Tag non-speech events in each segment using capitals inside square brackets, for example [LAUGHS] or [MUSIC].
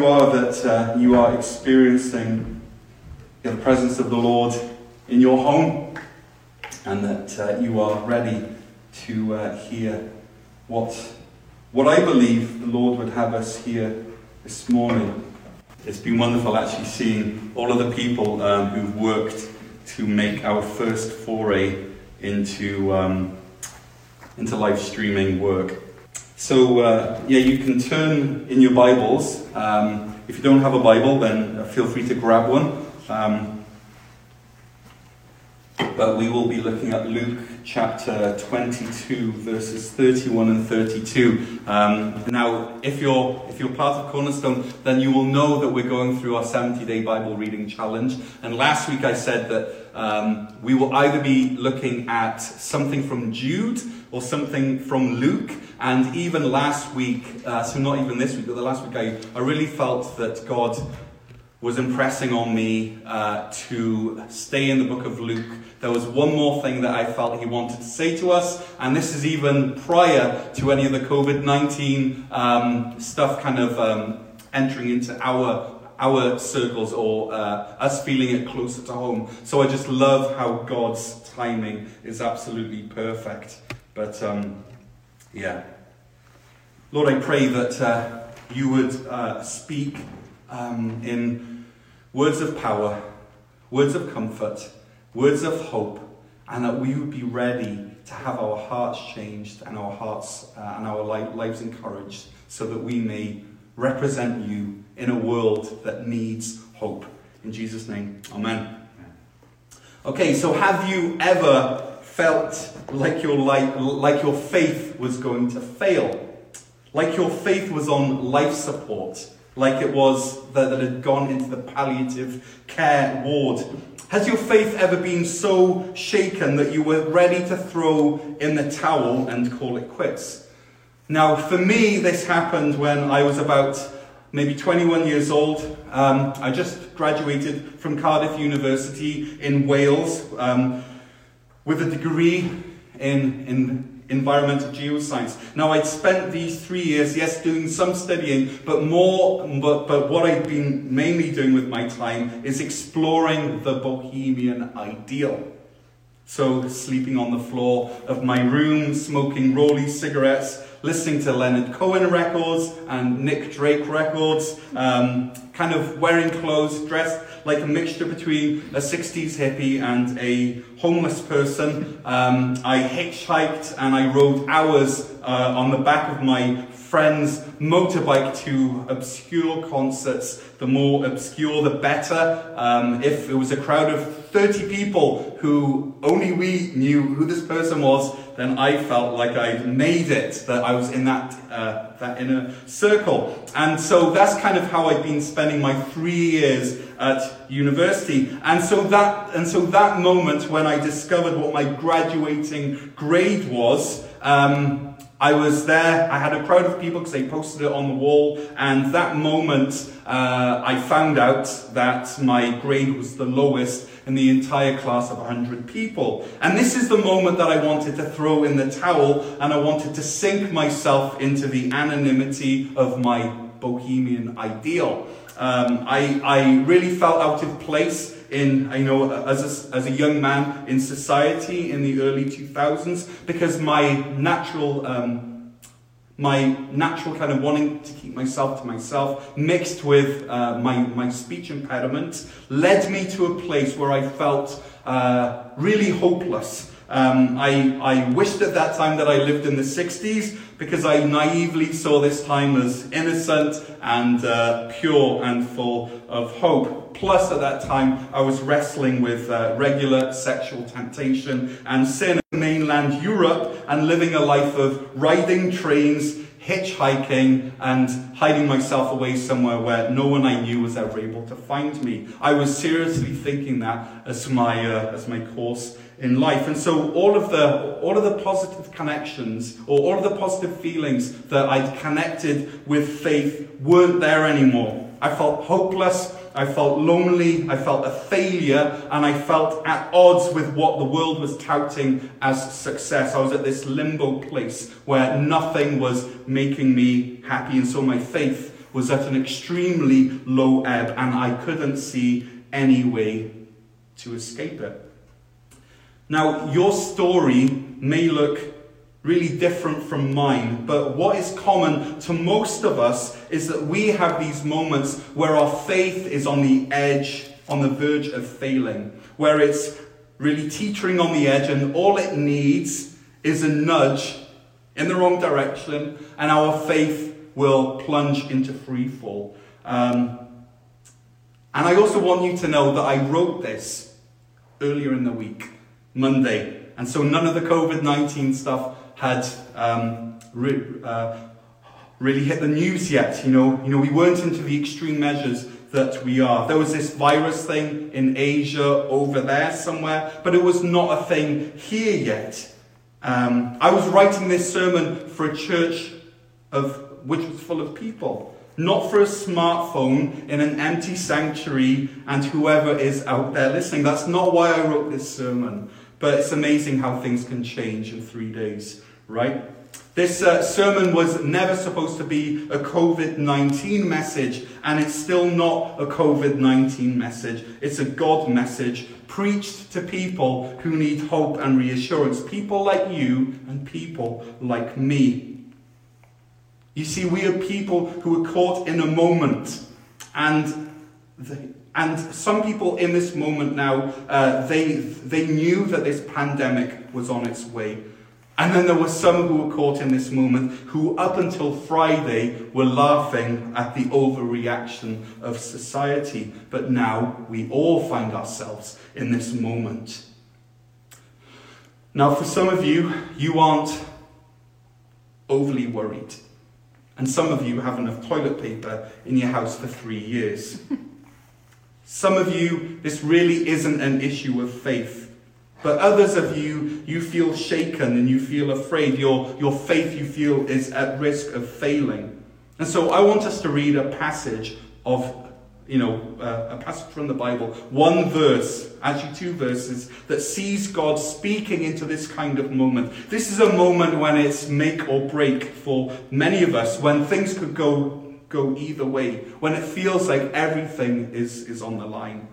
you are that uh, you are experiencing the presence of the Lord in your home and that uh, you are ready to uh, hear what, what I believe the Lord would have us hear this morning. It's been wonderful actually seeing all of the people um, who've worked to make our first foray into, um, into live streaming work. So, uh, yeah, you can turn in your Bibles. Um, if you don't have a Bible, then feel free to grab one. Um, but we will be looking at Luke chapter 22, verses 31 and 32. Um, now, if you're, if you're part of Cornerstone, then you will know that we're going through our 70 day Bible reading challenge. And last week I said that um, we will either be looking at something from Jude or something from Luke. And even last week, uh, so not even this week, but the last week, I, I really felt that God was impressing on me uh, to stay in the book of Luke. There was one more thing that I felt he wanted to say to us, and this is even prior to any of the COVID 19 um, stuff kind of um, entering into our our circles or uh, us feeling it closer to home. So I just love how God's timing is absolutely perfect. But um, yeah. Lord, I pray that uh, you would uh, speak um, in words of power, words of comfort, words of hope, and that we would be ready to have our hearts changed and our hearts uh, and our lives encouraged so that we may represent you in a world that needs hope. In Jesus' name, Amen. Okay, so have you ever felt like your, life, like your faith was going to fail? Like your faith was on life support? Like it was that, that had gone into the palliative care ward? Has your faith ever been so shaken that you were ready to throw in the towel and call it quits? Now, for me, this happened when I was about maybe 21 years old. Um, I just graduated from Cardiff University in Wales um, with a degree in, in environmental geoscience. Now, I'd spent these three years, yes, doing some studying, but more, but, but what I'd been mainly doing with my time is exploring the bohemian ideal. So, sleeping on the floor of my room, smoking Rolly cigarettes, listening to Leonard Cohen records and Nick Drake records, um, kind of wearing clothes, dressed like a mixture between a 60s hippie and a homeless person. Um, I hitchhiked and I rode hours uh, on the back of my friend's motorbike to obscure concerts. The more obscure, the better. Um, if it was a crowd of 30 people who only we knew who this person was, then I felt like I'd made it, that I was in that, uh, that inner circle. And so that's kind of how I've been spending my three years at university. And so that, and so that moment when I discovered what my graduating grade was, um, I was there, I had a crowd of people because they posted it on the wall, and that moment uh, I found out that my grade was the lowest in the entire class of 100 people. And this is the moment that I wanted to throw in the towel, and I wanted to sink myself into the anonymity of my bohemian ideal. Um, I, I really felt out of place in, you know, as a, as a young man in society in the early 2000s because my natural, um, my natural kind of wanting to keep myself to myself mixed with uh, my, my speech impediment led me to a place where I felt uh, really hopeless. Um, I, I wished at that time that I lived in the 60s because I naively saw this time as innocent and uh, pure and full of hope. Plus, at that time, I was wrestling with uh, regular sexual temptation and sin in mainland Europe and living a life of riding trains, hitchhiking, and hiding myself away somewhere where no one I knew was ever able to find me. I was seriously thinking that as my, uh, as my course in life. And so all of the all of the positive connections or all of the positive feelings that I'd connected with faith weren't there anymore. I felt hopeless I felt lonely, I felt a failure, and I felt at odds with what the world was touting as success. I was at this limbo place where nothing was making me happy, and so my faith was at an extremely low ebb, and I couldn't see any way to escape it. Now, your story may look really different from mine, but what is common to most of us is that we have these moments where our faith is on the edge, on the verge of failing, where it's really teetering on the edge, and all it needs is a nudge in the wrong direction, and our faith will plunge into free fall. Um, and I also want you to know that I wrote this earlier in the week, Monday. And so none of the COVID 19 stuff had um, re- uh, really hit the news yet. You know, you know, we weren't into the extreme measures that we are. There was this virus thing in Asia over there somewhere, but it was not a thing here yet. Um, I was writing this sermon for a church of which was full of people, not for a smartphone in an empty sanctuary and whoever is out there listening. That's not why I wrote this sermon. But it's amazing how things can change in three days right? This uh, sermon was never supposed to be a COVID 19 message, and it's still not a COVID 19 message. It's a God message preached to people who need hope and reassurance. People like you and people like me. You see, we are people who are caught in a moment, and and some people in this moment now, uh, they, they knew that this pandemic was on its way. And then there were some who were caught in this moment who, up until Friday, were laughing at the overreaction of society. But now we all find ourselves in this moment. Now, for some of you, you aren't overly worried. And some of you have enough toilet paper in your house for three years. [LAUGHS] some of you, this really isn't an issue of faith. But others of you, you feel shaken and you feel afraid. Your, your faith, you feel, is at risk of failing. And so I want us to read a passage of, you know, uh, a passage from the Bible, one verse, actually two verses, that sees God speaking into this kind of moment. This is a moment when it's make or break for many of us, when things could go, go either way, when it feels like everything is, is on the line.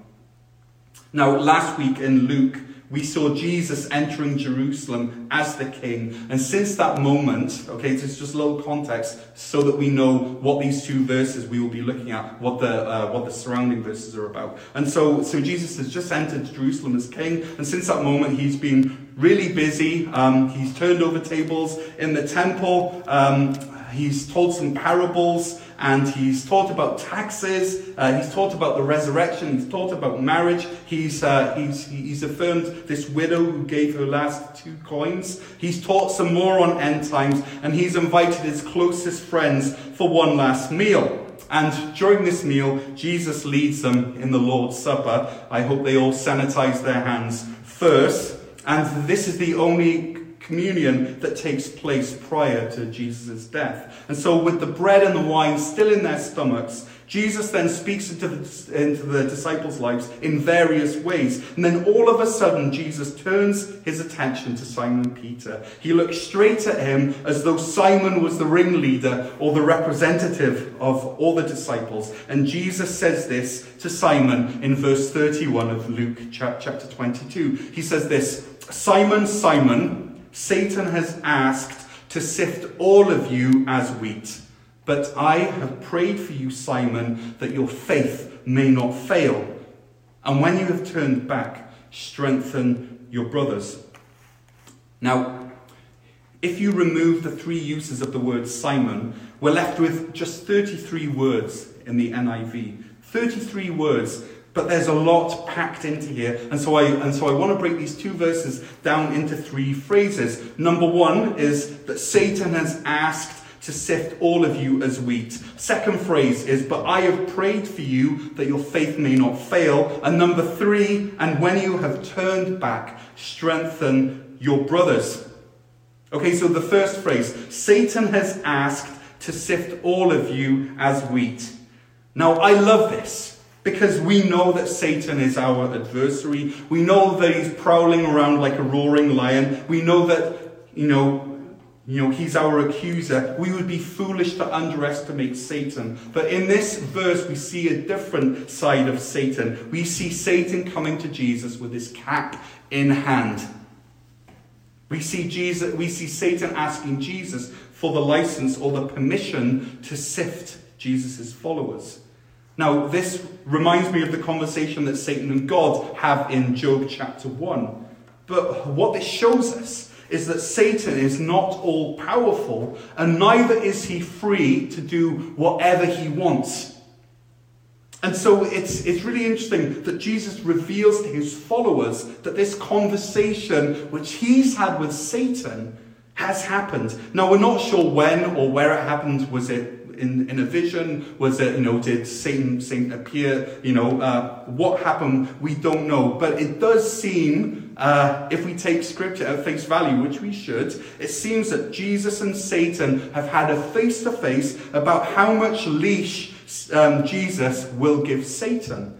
Now, last week in Luke, we saw Jesus entering Jerusalem as the king. And since that moment, okay, it's just a little context so that we know what these two verses we will be looking at, what the, uh, what the surrounding verses are about. And so, so Jesus has just entered Jerusalem as king. And since that moment, he's been really busy. Um, he's turned over tables in the temple. Um, he's told some parables and he's taught about taxes, uh, he's taught about the resurrection, he's taught about marriage, he's, uh, he's, he's affirmed this widow who gave her last two coins, he's taught some more on end times, and he's invited his closest friends for one last meal. And during this meal, Jesus leads them in the Lord's Supper. I hope they all sanitize their hands first. And this is the only communion that takes place prior to Jesus' death. And so, with the bread and the wine still in their stomachs, Jesus then speaks into the, into the disciples' lives in various ways. And then all of a sudden, Jesus turns his attention to Simon Peter. He looks straight at him as though Simon was the ringleader or the representative of all the disciples. And Jesus says this to Simon in verse 31 of Luke chapter 22. He says this Simon, Simon, Satan has asked to sift all of you as wheat. But I have prayed for you, Simon, that your faith may not fail. And when you have turned back, strengthen your brothers. Now, if you remove the three uses of the word Simon, we're left with just 33 words in the NIV. 33 words but there's a lot packed into here. And so I, and so I want to break these two verses down into three phrases. Number one is that Satan has asked to sift all of you as wheat. Second phrase is, but I have prayed for you that your faith may not fail. And number three, and when you have turned back, strengthen your brothers. Okay, so the first phrase, Satan has asked to sift all of you as wheat. Now, I love this Because we know that Satan is our adversary. We know that he's prowling around like a roaring lion. We know that, you know, you know, he's our accuser. We would be foolish to underestimate Satan. But in this verse, we see a different side of Satan. We see Satan coming to Jesus with his cap in hand. We see Jesus, we see Satan asking Jesus for the license or the permission to sift Jesus' followers. Now, this reminds me of the conversation that Satan and God have in Job chapter 1. But what this shows us is that Satan is not all powerful, and neither is he free to do whatever he wants. And so it's, it's really interesting that Jesus reveals to his followers that this conversation which he's had with Satan has happened. Now, we're not sure when or where it happened. Was it in, in a vision? Was it, you know, did Satan, Satan appear? You know, uh, what happened? We don't know. But it does seem, uh, if we take scripture at face value, which we should, it seems that Jesus and Satan have had a face to face about how much leash um, Jesus will give Satan.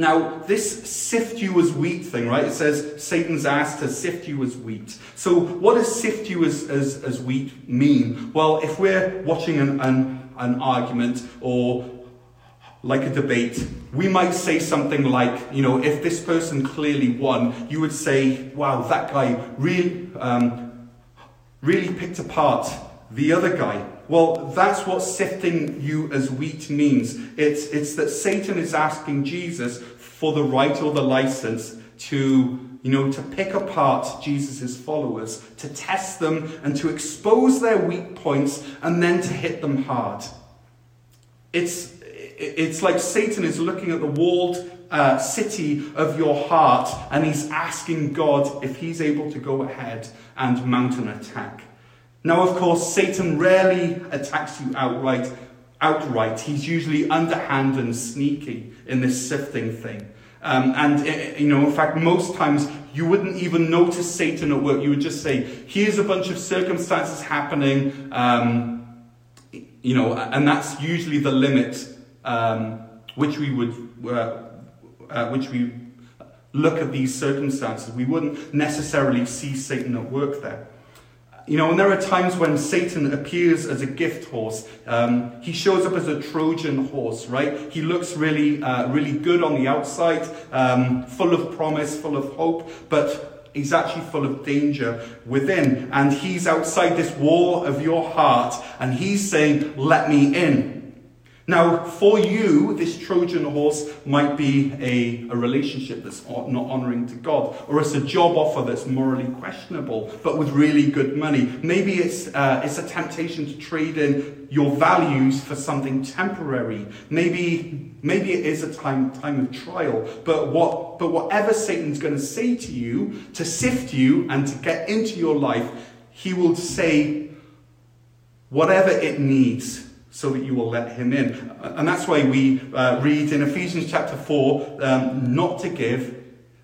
Now, this sift you as wheat thing, right? It says Satan's asked to sift you as wheat. So, what does sift you as, as, as wheat mean? Well, if we're watching an, an, an argument or like a debate, we might say something like, you know, if this person clearly won, you would say, wow, that guy really, um, really picked apart the other guy. Well, that's what sifting you as wheat means. It's, it's that Satan is asking Jesus for the right or the license to you know, to pick apart Jesus' followers, to test them and to expose their weak points and then to hit them hard. It's, it's like Satan is looking at the walled uh, city of your heart and he's asking God if he's able to go ahead and mount an attack. Now, of course, Satan rarely attacks you outright. Outright, he's usually underhand and sneaky in this sifting thing. Um, and, eh, eh, you know, in fact, most times you wouldn't even notice Satan at work. You would just say, here's a bunch of circumstances happening, um, you know, and that's usually the limit um, which we would, uh, uh, which we look at these circumstances. We wouldn't necessarily see Satan at work there. You know, and there are times when Satan appears as a gift horse. Um, he shows up as a Trojan horse, right? He looks really, uh, really good on the outside, um, full of promise, full of hope, but he's actually full of danger within. And he's outside this wall of your heart, and he's saying, Let me in. Now, for you, this Trojan horse might be a, a relationship that's not honoring to God, or it's a job offer that's morally questionable, but with really good money. Maybe it's, uh, it's a temptation to trade in your values for something temporary. Maybe, maybe it is a time, time of trial. But, what, but whatever Satan's going to say to you, to sift you and to get into your life, he will say whatever it needs so that you will let him in. And that's why we uh, read in Ephesians chapter 4 um, not to give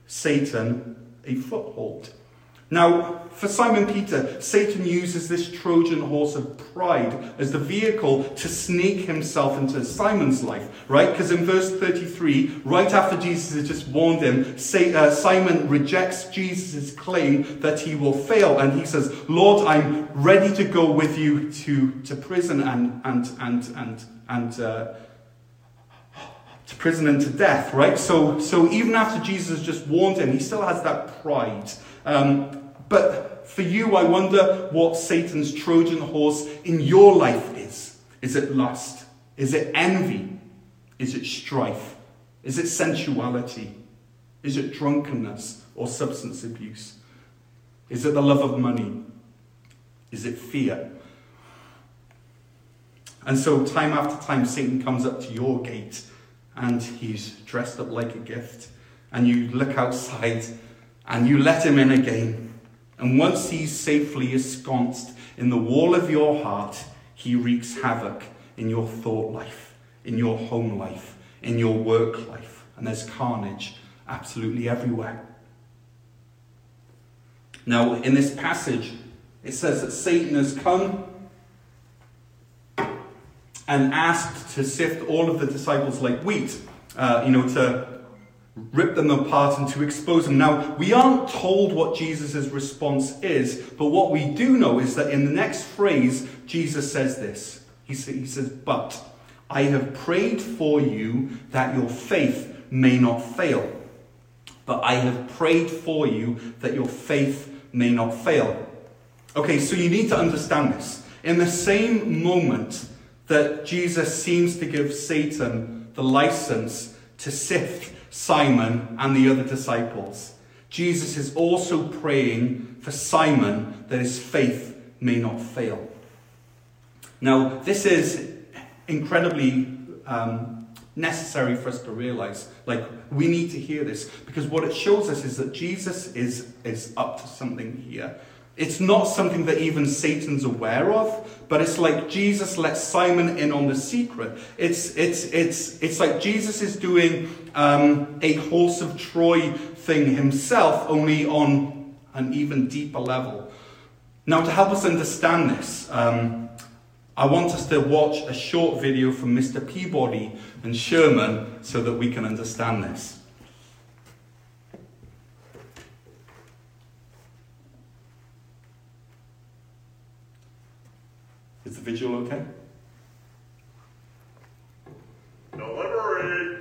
Satan a foothold. Now, for Simon Peter, Satan uses this Trojan horse of pride as the vehicle to sneak himself into Simon's life, right? Because in verse 33, right after Jesus has just warned him, uh, Simon rejects Jesus' claim that he will fail. And he says, Lord, I'm ready to go with you to, to prison and, and, and, and, and, uh, to prison and to death, right? So, so even after Jesus just warned him, he still has that pride. Um, but for you, I wonder what Satan's Trojan horse in your life is. Is it lust? Is it envy? Is it strife? Is it sensuality? Is it drunkenness or substance abuse? Is it the love of money? Is it fear? And so, time after time, Satan comes up to your gate and he's dressed up like a gift. And you look outside and you let him in again. And once he's safely ensconced in the wall of your heart, he wreaks havoc in your thought life, in your home life, in your work life. And there's carnage absolutely everywhere. Now, in this passage, it says that Satan has come and asked to sift all of the disciples like wheat, uh, you know, to rip them apart and to expose them. Now, we aren't told what Jesus' response is, but what we do know is that in the next phrase, Jesus says this. He, says, But I have prayed for you that your faith may not fail. But I have prayed for you that your faith may not fail. Okay, so you need to understand this. In the same moment that Jesus seems to give Satan the license to sift Simon and the other disciples, Jesus is also praying for Simon that his faith may not fail. Now, this is incredibly um, necessary for us to realize. Like, we need to hear this because what it shows us is that Jesus is, is up to something here. It's not something that even Satan's aware of, but it's like Jesus lets Simon in on the secret. It's, it's, it's, it's like Jesus is doing um, a horse of Troy thing himself, only on an even deeper level. Now, to help us understand this, um, I want us to watch a short video from Mr. Peabody and Sherman so that we can understand this. Visual okay? Delivery!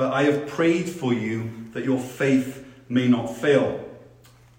But I have prayed for you that your faith may not fail.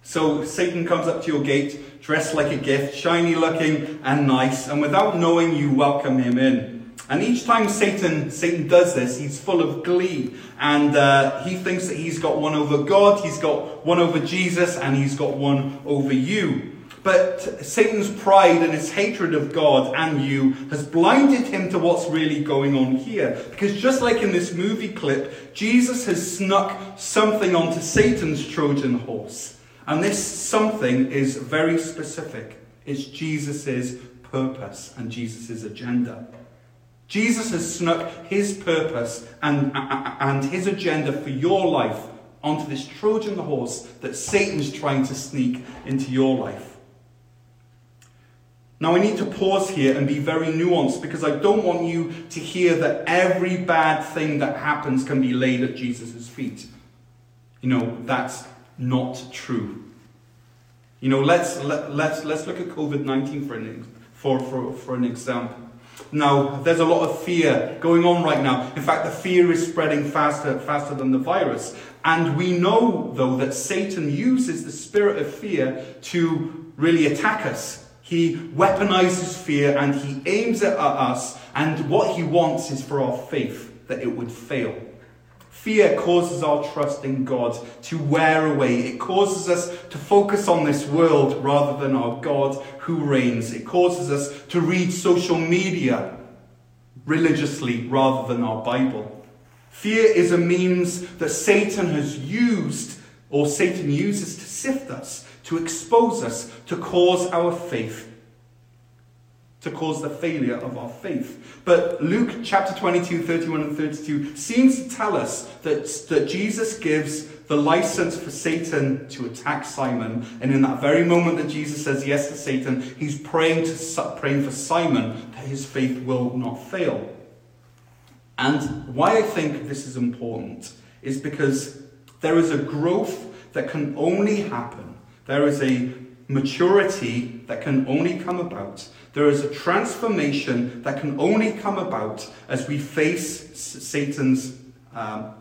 So Satan comes up to your gate, dressed like a gift, shiny looking and nice, and without knowing you welcome him in. And each time Satan Satan does this, he's full of glee, and uh, he thinks that he's got one over God, he's got one over Jesus, and he's got one over you. But Satan's pride and his hatred of God and you has blinded him to what's really going on here. Because just like in this movie clip, Jesus has snuck something onto Satan's Trojan horse. And this something is very specific. It's Jesus' purpose and Jesus' agenda. Jesus has snuck his purpose and, and his agenda for your life onto this Trojan horse that Satan's trying to sneak into your life. Now, I need to pause here and be very nuanced because I don't want you to hear that every bad thing that happens can be laid at Jesus' feet. You know, that's not true. You know, let's, let, let's, let's look at COVID 19 for an, for, for, for an example. Now, there's a lot of fear going on right now. In fact, the fear is spreading faster, faster than the virus. And we know, though, that Satan uses the spirit of fear to really attack us. He weaponizes fear and he aims it at us, and what he wants is for our faith that it would fail. Fear causes our trust in God to wear away. It causes us to focus on this world rather than our God who reigns. It causes us to read social media religiously rather than our Bible. Fear is a means that Satan has used, or Satan uses to sift us, to expose us, to cause our faith to cause the failure of our faith. But Luke chapter 22, 31 and 32 seems to tell us that, that Jesus gives the license for Satan to attack Simon. And in that very moment that Jesus says yes to Satan, he's praying, to, praying for Simon that his faith will not fail. And why I think this is important is because there is a growth that can only happen. There is a maturity that can only come about. There is a transformation that can only come about as we face Satan's, um,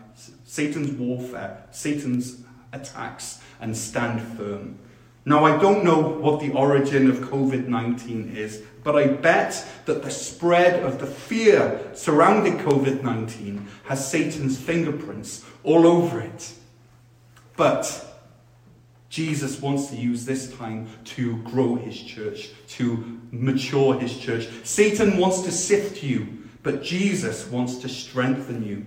Satan's warfare, Satan's attacks, and stand firm. Now, I don't know what the origin of COVID 19 is, but I bet that the spread of the fear surrounding COVID 19 has Satan's fingerprints all over it. But Jesus wants to use this time to grow his church, to mature his church. Satan wants to sift you, but Jesus wants to strengthen you.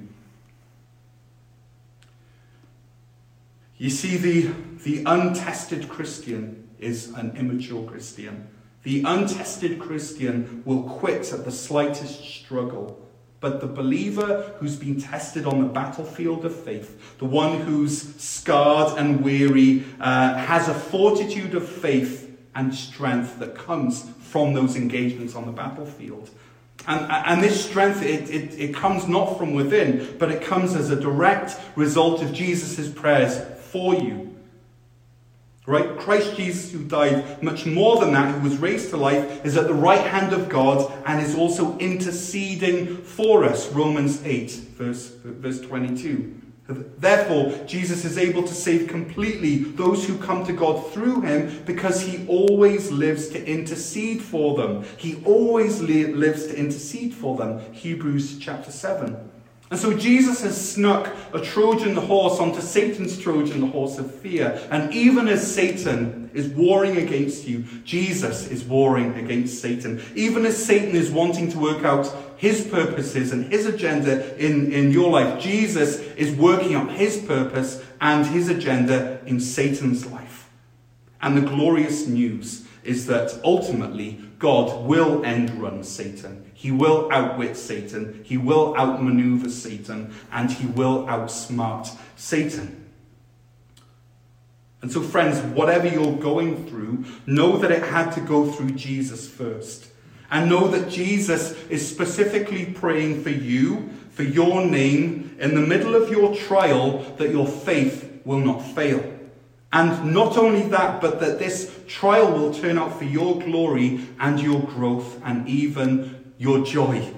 You see, the, the untested Christian is an immature Christian. The untested Christian will quit at the slightest struggle. But the believer who's been tested on the battlefield of faith, the one who's scarred and weary, uh, has a fortitude of faith and strength that comes from those engagements on the battlefield. And, and this strength, it, it, it comes not from within, but it comes as a direct result of Jesus' prayers for you. Right? Christ Jesus, who died much more than that, who was raised to life, is at the right hand of God and is also interceding for us. Romans 8, verse, verse 22. Therefore, Jesus is able to save completely those who come to God through him because he always lives to intercede for them. He always li- lives to intercede for them. Hebrews chapter 7. And so Jesus has snuck a Trojan horse onto Satan's Trojan horse of fear. And even as Satan is warring against you, Jesus is warring against Satan. Even as Satan is wanting to work out his purposes and his agenda in, in your life, Jesus is working out his purpose and his agenda in Satan's life. And the glorious news is that ultimately God will end run Satan. He will outwit Satan. He will outmaneuver Satan. And he will outsmart Satan. And so, friends, whatever you're going through, know that it had to go through Jesus first. And know that Jesus is specifically praying for you, for your name, in the middle of your trial, that your faith will not fail. And not only that, but that this trial will turn out for your glory and your growth and even your joy.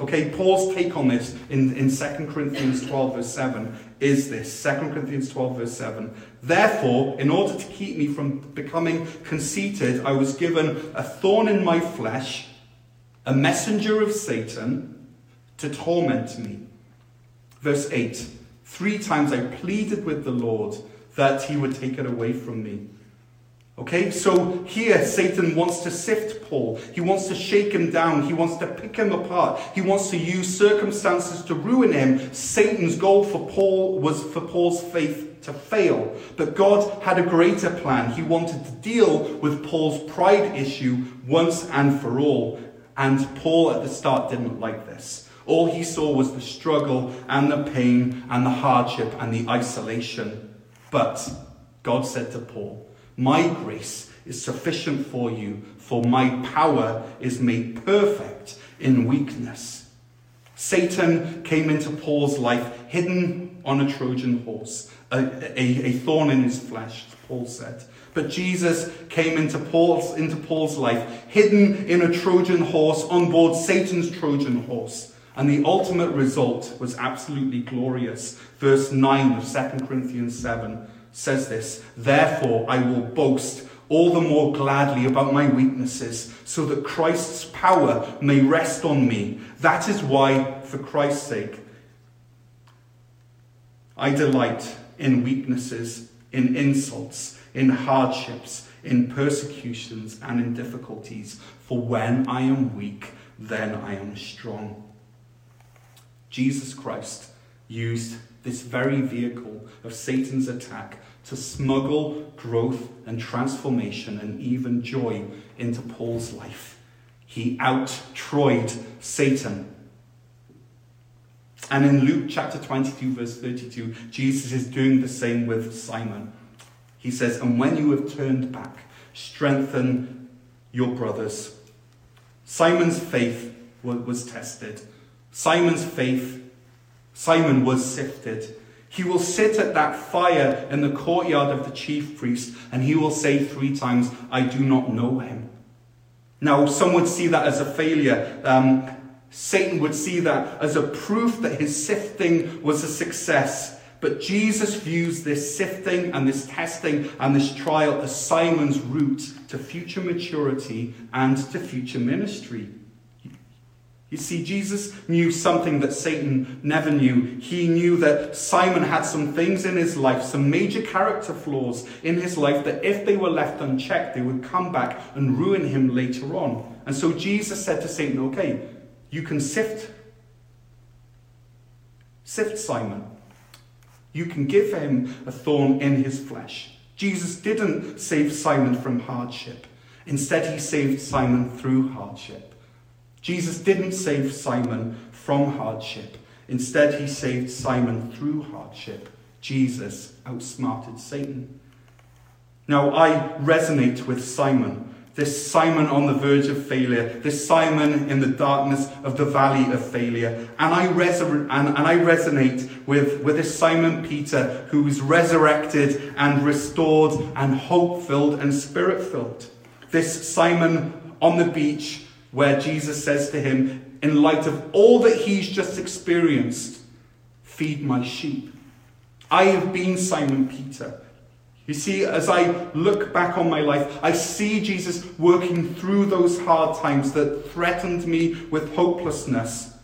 Okay, Paul's take on this in, in 2 Corinthians 12, verse 7 is this 2 Corinthians 12, verse 7. Therefore, in order to keep me from becoming conceited, I was given a thorn in my flesh, a messenger of Satan to torment me. Verse 8 Three times I pleaded with the Lord that he would take it away from me. Okay, so here Satan wants to sift Paul. He wants to shake him down. He wants to pick him apart. He wants to use circumstances to ruin him. Satan's goal for Paul was for Paul's faith to fail. But God had a greater plan. He wanted to deal with Paul's pride issue once and for all. And Paul at the start didn't like this. All he saw was the struggle and the pain and the hardship and the isolation. But God said to Paul, My grace is sufficient for you, for my power is made perfect in weakness. Satan came into Paul's life hidden on a Trojan horse, a, a, a thorn in his flesh, Paul said. But Jesus came into Paul's, into Paul's life, hidden in a Trojan horse on board Satan's Trojan horse. And the ultimate result was absolutely glorious. Verse 9 of 2 Corinthians 7 says this Therefore, I will boast all the more gladly about my weaknesses, so that Christ's power may rest on me. That is why, for Christ's sake, I delight in weaknesses, in insults, in hardships, in persecutions, and in difficulties. For when I am weak, then I am strong. Jesus Christ used this very vehicle of Satan's attack to smuggle growth and transformation and even joy into Paul's life. He out Troyed Satan. And in Luke chapter 22, verse 32, Jesus is doing the same with Simon. He says, And when you have turned back, strengthen your brothers. Simon's faith was tested Simon's faith, Simon was sifted. He will sit at that fire in the courtyard of the chief priest and he will say three times, I do not know him. Now, some would see that as a failure. Um, Satan would see that as a proof that his sifting was a success. But Jesus views this sifting and this testing and this trial as Simon's route to future maturity and to future ministry. You see, Jesus knew something that Satan never knew. He knew that Simon had some things in his life, some major character flaws in his life, that if they were left unchecked, they would come back and ruin him later on. And so Jesus said to Satan, Okay, you can sift. Sift Simon. You can give him a thorn in his flesh. Jesus didn't save Simon from hardship. Instead, he saved Simon through hardship. Jesus didn't save Simon from hardship. Instead, he saved Simon through hardship. Jesus outsmarted Satan. Now, I resonate with Simon, this Simon on the verge of failure, this Simon in the darkness of the valley of failure. And I, and, and I resonate with, with this Simon Peter who is resurrected and restored and hope filled and spirit filled. This Simon on the beach where Jesus says to him, in light of all that he's just experienced, feed my sheep. I have been Simon Peter. You see, as I look back on my life, I see Jesus working through those hard times that threatened me with hopelessness.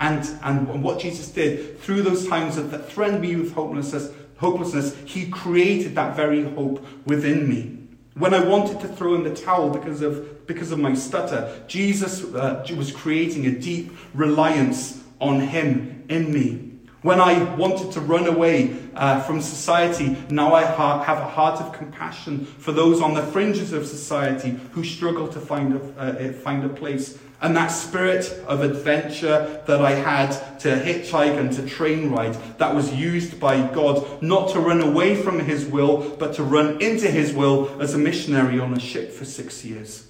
And, and what Jesus did through those times that, that threatened me with hopelessness, hopelessness, he created that very hope within me. When I wanted to throw in the towel because of, because of my stutter, Jesus uh, was creating a deep reliance on Him in me. When I wanted to run away uh, from society, now I ha- have a heart of compassion for those on the fringes of society who struggle to find a, uh, find a place and that spirit of adventure that I had to hitchhike and to train ride, that was used by God not to run away from His will, but to run into His will as a missionary on a ship for six years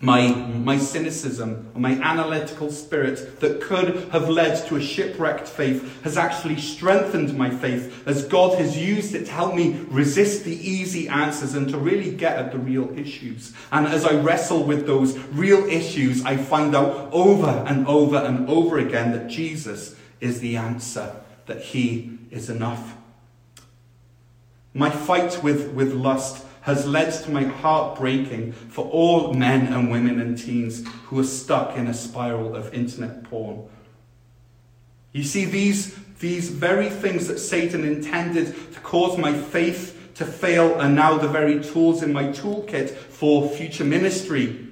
my, my cynicism, my analytical spirit that could have led to a shipwrecked faith has actually strengthened my faith as God has used it to help me resist the easy answers and to really get at the real issues. And as I wrestle with those real issues, I find out over and over and over again that Jesus is the answer, that He is enough. My fight with, with lust has led to my heart breaking for all men and women and teens who are stuck in a spiral of internet porn. You see, these, these very things that Satan intended to cause my faith to fail are now the very tools in my toolkit for future ministry.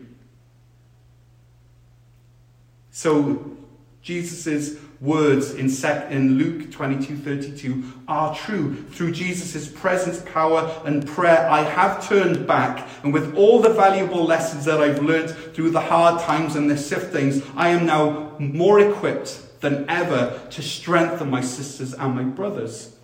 So, Jesus' words in, sec- in Luke 22 32 are true. Through Jesus' presence, power, and prayer, I have turned back, and with all the valuable lessons that I've learned through the hard times and the siftings, I am now more equipped than ever to strengthen my sisters and my brothers.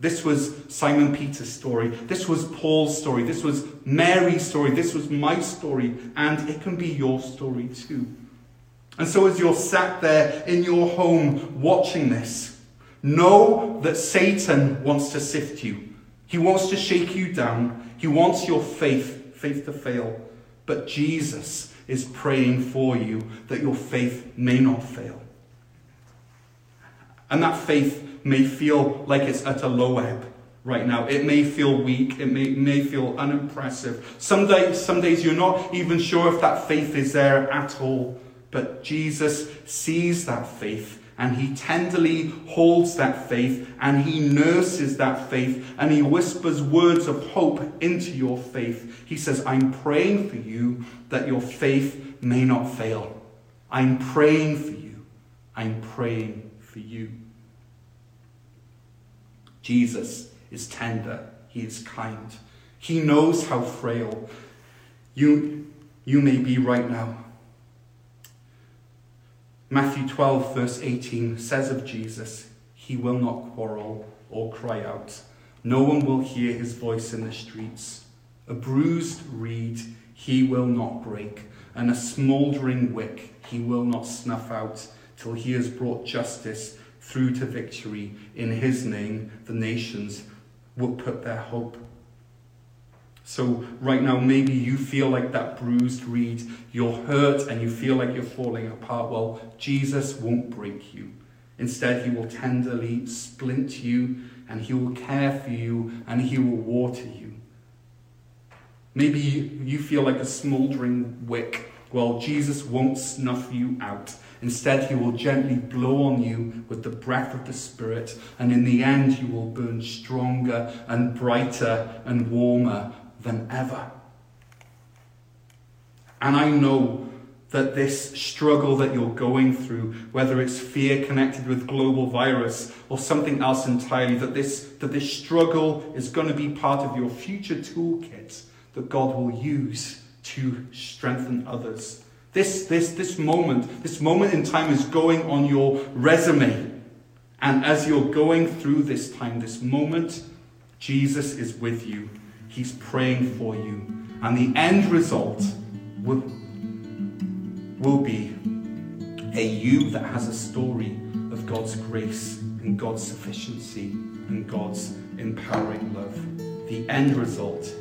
This was Simon Peter's story. This was Paul's story. This was Mary's story. This was my story. And it can be your story too. And so, as you're sat there in your home watching this, know that Satan wants to sift you. He wants to shake you down. He wants your faith, faith to fail. But Jesus is praying for you that your faith may not fail. And that faith may feel like it's at a low ebb right now. It may feel weak. It may, may feel unimpressive. Some days, some days you're not even sure if that faith is there at all. But Jesus sees that faith and he tenderly holds that faith and he nurses that faith and he whispers words of hope into your faith. He says, I'm praying for you that your faith may not fail. I'm praying for you. I'm praying for you. Jesus is tender. He is kind. He knows how frail you, you may be right now. Matthew 12, verse 18 says of Jesus, He will not quarrel or cry out. No one will hear his voice in the streets. A bruised reed he will not break, and a smouldering wick he will not snuff out till he has brought justice through to victory. In his name, the nations will put their hope. So, right now, maybe you feel like that bruised reed, you're hurt and you feel like you're falling apart. Well, Jesus won't break you. Instead, he will tenderly splint you and he will care for you and he will water you. Maybe you feel like a smoldering wick. Well, Jesus won't snuff you out. Instead, he will gently blow on you with the breath of the Spirit, and in the end, you will burn stronger and brighter and warmer than ever. And I know that this struggle that you're going through, whether it's fear connected with global virus or something else entirely, that this, that this struggle is going to be part of your future toolkit that God will use to strengthen others. This, this, this moment, this moment in time is going on your resume. And as you're going through this time, this moment, Jesus is with you. He's praying for you. And the end result will, will be a you that has a story of God's grace and God's sufficiency and God's empowering love. The end result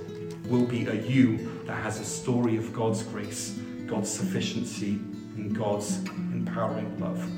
will be a you that has a story of God's grace, God's sufficiency, and God's empowering love.